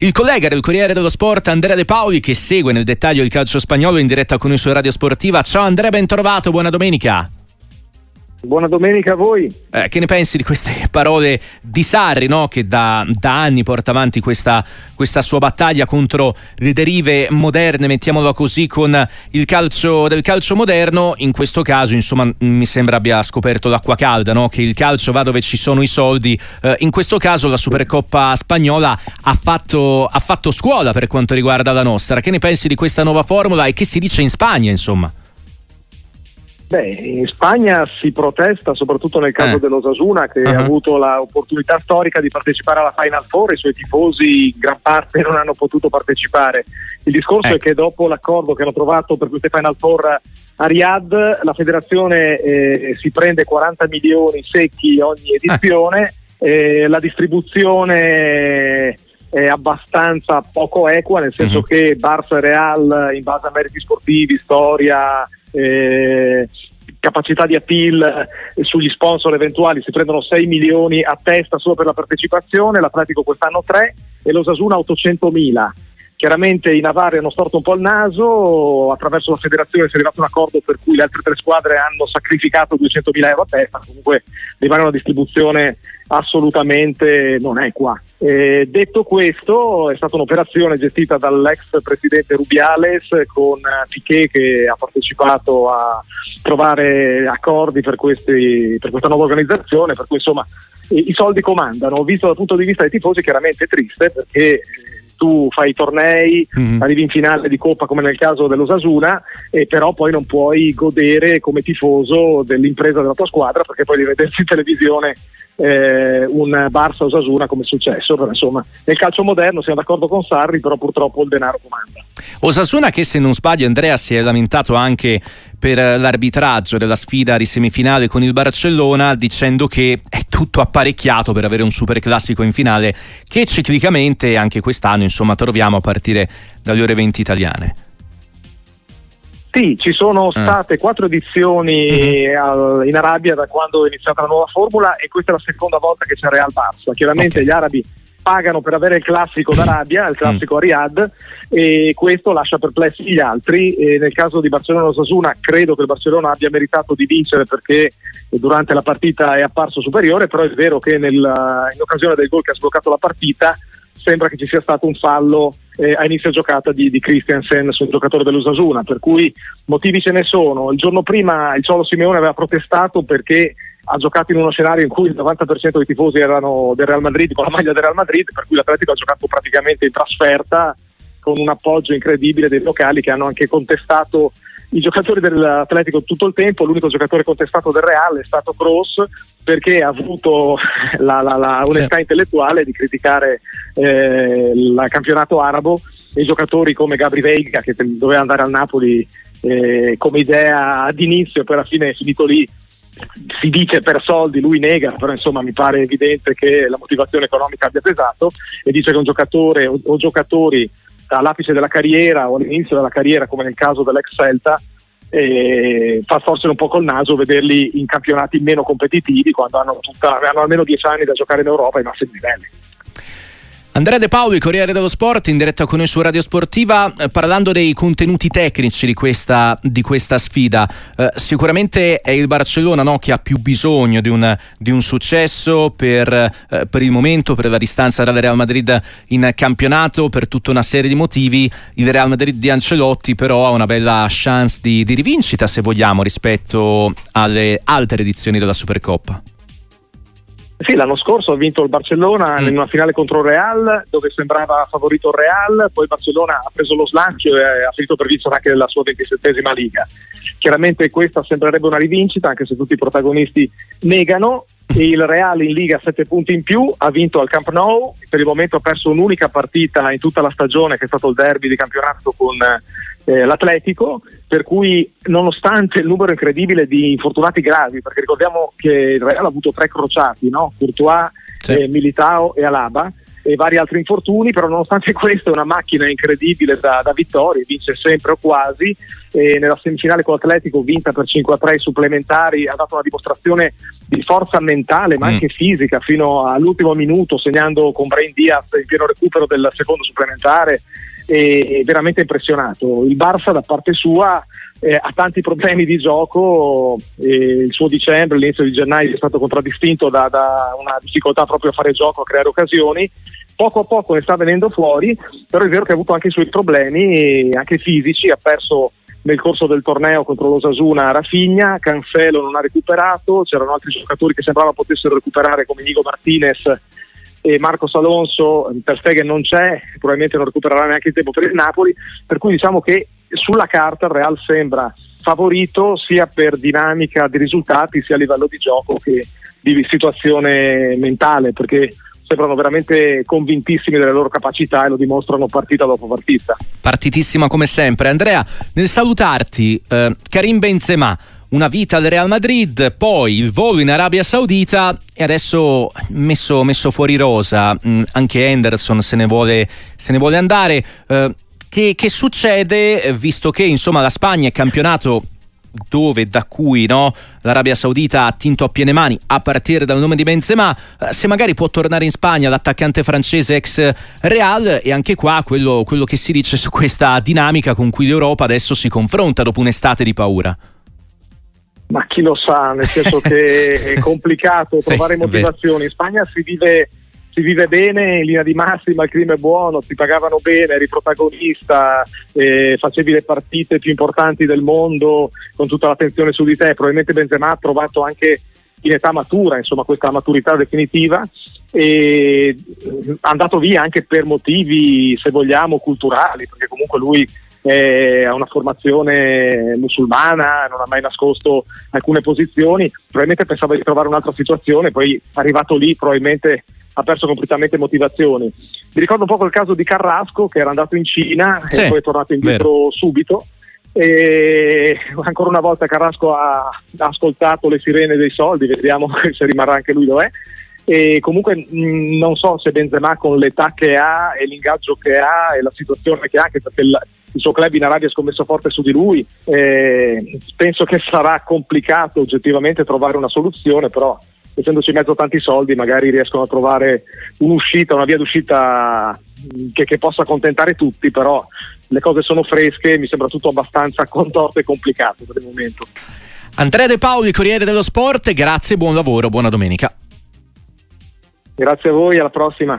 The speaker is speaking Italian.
Il collega del Corriere dello Sport Andrea De Paoli che segue nel dettaglio il calcio spagnolo in diretta con il suo Radio Sportiva. Ciao Andrea, ben trovato, buona domenica. Buona domenica a voi. Eh, che ne pensi di queste parole di Sarri, no? che da, da, anni porta avanti questa, questa, sua battaglia contro le derive moderne, mettiamolo così, con il calcio del calcio moderno? In questo caso, insomma, mi sembra abbia scoperto l'acqua calda, no? che il calcio va dove ci sono i soldi. Eh, in questo caso la Supercoppa spagnola ha fatto, ha fatto scuola per quanto riguarda la nostra. Che ne pensi di questa nuova formula e che si dice in Spagna, insomma? Beh, in Spagna si protesta soprattutto nel caso eh. dell'Osasuna che uh-huh. ha avuto l'opportunità storica di partecipare alla Final Four, i suoi tifosi in gran parte non hanno potuto partecipare. Il discorso eh. è che dopo l'accordo che hanno trovato per queste Final Four a Riyadh, la federazione eh, si prende 40 milioni secchi ogni edizione, eh. la distribuzione è abbastanza poco equa, nel senso uh-huh. che Barça e Real in base a meriti sportivi, storia eh, capacità di appeal eh, sugli sponsor eventuali si prendono 6 milioni a testa solo per la partecipazione, l'Atletico quest'anno 3 e l'Osasuna 800 mila. Chiaramente i Navari hanno storto un po' il naso, attraverso la federazione si è arrivato a un accordo per cui le altre tre squadre hanno sacrificato 200.000 euro a testa, comunque rimane una distribuzione assolutamente non equa. Eh, detto questo, è stata un'operazione gestita dall'ex presidente Rubiales con Piquet che ha partecipato a trovare accordi per, questi, per questa nuova organizzazione, per cui insomma i soldi comandano. Visto dal punto di vista dei tifosi, chiaramente triste perché tu fai i tornei, mm-hmm. arrivi in finale di Coppa come nel caso dell'Osasuna, e però poi non puoi godere come tifoso dell'impresa della tua squadra perché poi devi vedersi in televisione eh, un Barça Osasuna come è successo. Però, insomma, nel calcio moderno siamo d'accordo con Sarri, però purtroppo il denaro comanda. Osasuna che se non sbaglio Andrea si è lamentato anche per l'arbitraggio della sfida di semifinale con il Barcellona dicendo che è tutto apparecchiato per avere un super classico in finale che ciclicamente anche quest'anno insomma troviamo a partire dalle ore 20 italiane. Sì, ci sono eh. state quattro edizioni mm-hmm. in Arabia da quando è iniziata la nuova formula e questa è la seconda volta che c'è Real Barça. Chiaramente okay. gli arabi pagano per avere il classico d'Arabia, il classico a Riyadh e questo lascia perplessi gli altri. E nel caso di Barcellona-Osasuna credo che il Barcellona abbia meritato di vincere perché durante la partita è apparso superiore, però è vero che nel, in occasione del gol che ha sbloccato la partita sembra che ci sia stato un fallo eh, a inizio giocata di, di Christiansen sul giocatore dell'Usasuna, per cui motivi ce ne sono. Il giorno prima il Ciolo Simeone aveva protestato perché ha giocato in uno scenario in cui il 90% dei tifosi erano del Real Madrid con la maglia del Real Madrid, per cui l'Atletico ha giocato praticamente in trasferta con un appoggio incredibile dei locali che hanno anche contestato i giocatori dell'Atletico tutto il tempo, l'unico giocatore contestato del Real è stato Cross perché ha avuto la, la, la onestà sì. intellettuale di criticare eh, il campionato arabo e giocatori come Gabri Veiga che doveva andare al Napoli eh, come idea ad inizio e poi alla fine è finito lì si dice per soldi, lui nega, però insomma mi pare evidente che la motivazione economica abbia pesato e dice che un giocatore o, o giocatori all'apice della carriera o all'inizio della carriera, come nel caso dell'ex Celta, e fa forse un po' col naso vederli in campionati meno competitivi quando hanno, tutta, hanno almeno dieci anni da giocare in Europa ai massimi livelli. Andrea De Paoli, Corriere dello Sport, in diretta con noi su Radio Sportiva, eh, parlando dei contenuti tecnici di questa, di questa sfida. Eh, sicuramente è il Barcellona no, che ha più bisogno di un, di un successo per, eh, per, il momento, per la distanza dal Real Madrid in campionato, per tutta una serie di motivi. Il Real Madrid di Ancelotti però ha una bella chance di, di rivincita, se vogliamo, rispetto alle altre edizioni della Supercoppa. Sì, l'anno scorso ha vinto il Barcellona mm. in una finale contro il Real dove sembrava favorito il Real, poi il Barcellona ha preso lo slancio e ha finito per vincere anche la sua 27esima liga. Chiaramente questa sembrerebbe una rivincita anche se tutti i protagonisti negano il Real in Liga ha 7 punti in più, ha vinto al Camp Nou, per il momento ha perso un'unica partita in tutta la stagione che è stato il derby di campionato con eh, l'Atletico, per cui nonostante il numero incredibile di infortunati gravi, perché ricordiamo che il Real ha avuto tre crociati, no? Courtois, sì. eh, Militao e Alaba, e vari altri infortuni, però nonostante questo è una macchina incredibile da, da vittorie, vince sempre o quasi, e nella semifinale con Atletico vinta per 5-3 supplementari ha dato una dimostrazione di forza mentale ma mm. anche fisica fino all'ultimo minuto segnando con Brain Diaz in pieno recupero del secondo supplementare e veramente impressionato. Il Barça da parte sua eh, ha tanti problemi di gioco, eh, il suo dicembre, l'inizio di gennaio è stato contraddistinto da, da, una difficoltà proprio a fare gioco, a creare occasioni. Poco a poco ne sta venendo fuori, però è vero che ha avuto anche i suoi problemi, anche fisici, ha perso nel corso del torneo contro l'Osasuna Rafinha, Cancelo non ha recuperato, c'erano altri giocatori che sembrava potessero recuperare come Nico Martinez e Marcos Alonso, per Stegen non c'è, probabilmente non recupererà neanche il tempo per il Napoli, per cui diciamo che sulla carta il Real sembra favorito sia per dinamica di risultati sia a livello di gioco che di situazione mentale, perché sembrano veramente convintissimi delle loro capacità e lo dimostrano partita dopo partita. Partitissima come sempre. Andrea, nel salutarti, eh, Karim Benzema, una vita al Real Madrid, poi il volo in Arabia Saudita e adesso messo, messo fuori rosa, mm, anche Henderson se ne vuole, se ne vuole andare. Eh, che, che, succede visto che insomma la Spagna è campionato dove da cui no, l'Arabia Saudita ha tinto a piene mani a partire dal nome di Benzema. Eh, se magari può tornare in Spagna l'attaccante francese ex Real e anche qua quello, quello che si dice su questa dinamica con cui l'Europa adesso si confronta dopo un'estate di paura. Ma chi lo sa, nel senso che è complicato trovare sì, motivazioni. In Spagna si vive si vive bene in linea di massima, il clima è buono, ti pagavano bene, eri protagonista, eh, facevi le partite più importanti del mondo con tutta l'attenzione su di te. Probabilmente Benzema ha trovato anche in età matura, insomma, questa maturità definitiva e è andato via anche per motivi, se vogliamo, culturali, perché comunque lui ha una formazione musulmana, non ha mai nascosto alcune posizioni, probabilmente pensava di trovare un'altra situazione, poi arrivato lì probabilmente ha perso completamente motivazioni. Mi ricordo un po' il caso di Carrasco che era andato in Cina sì, e poi è tornato indietro vero. subito. E ancora una volta Carrasco ha, ha, ascoltato le sirene dei soldi, vediamo se rimarrà anche lui dov'è. E comunque mh, non so se Benzema con l'età che ha e l'ingaggio che ha e la situazione che ha, anche perché il, il suo club in Arabia ha scommesso forte su di lui, eh, penso che sarà complicato oggettivamente trovare una soluzione, però essendoci in mezzo tanti soldi magari riescono a trovare un'uscita, una via d'uscita che, che, possa accontentare tutti, però le cose sono fresche mi sembra tutto abbastanza contorto e complicato per il momento. Andrea De Paoli, Corriere dello Sport, grazie, buon lavoro, buona domenica. Grazie a voi, alla prossima.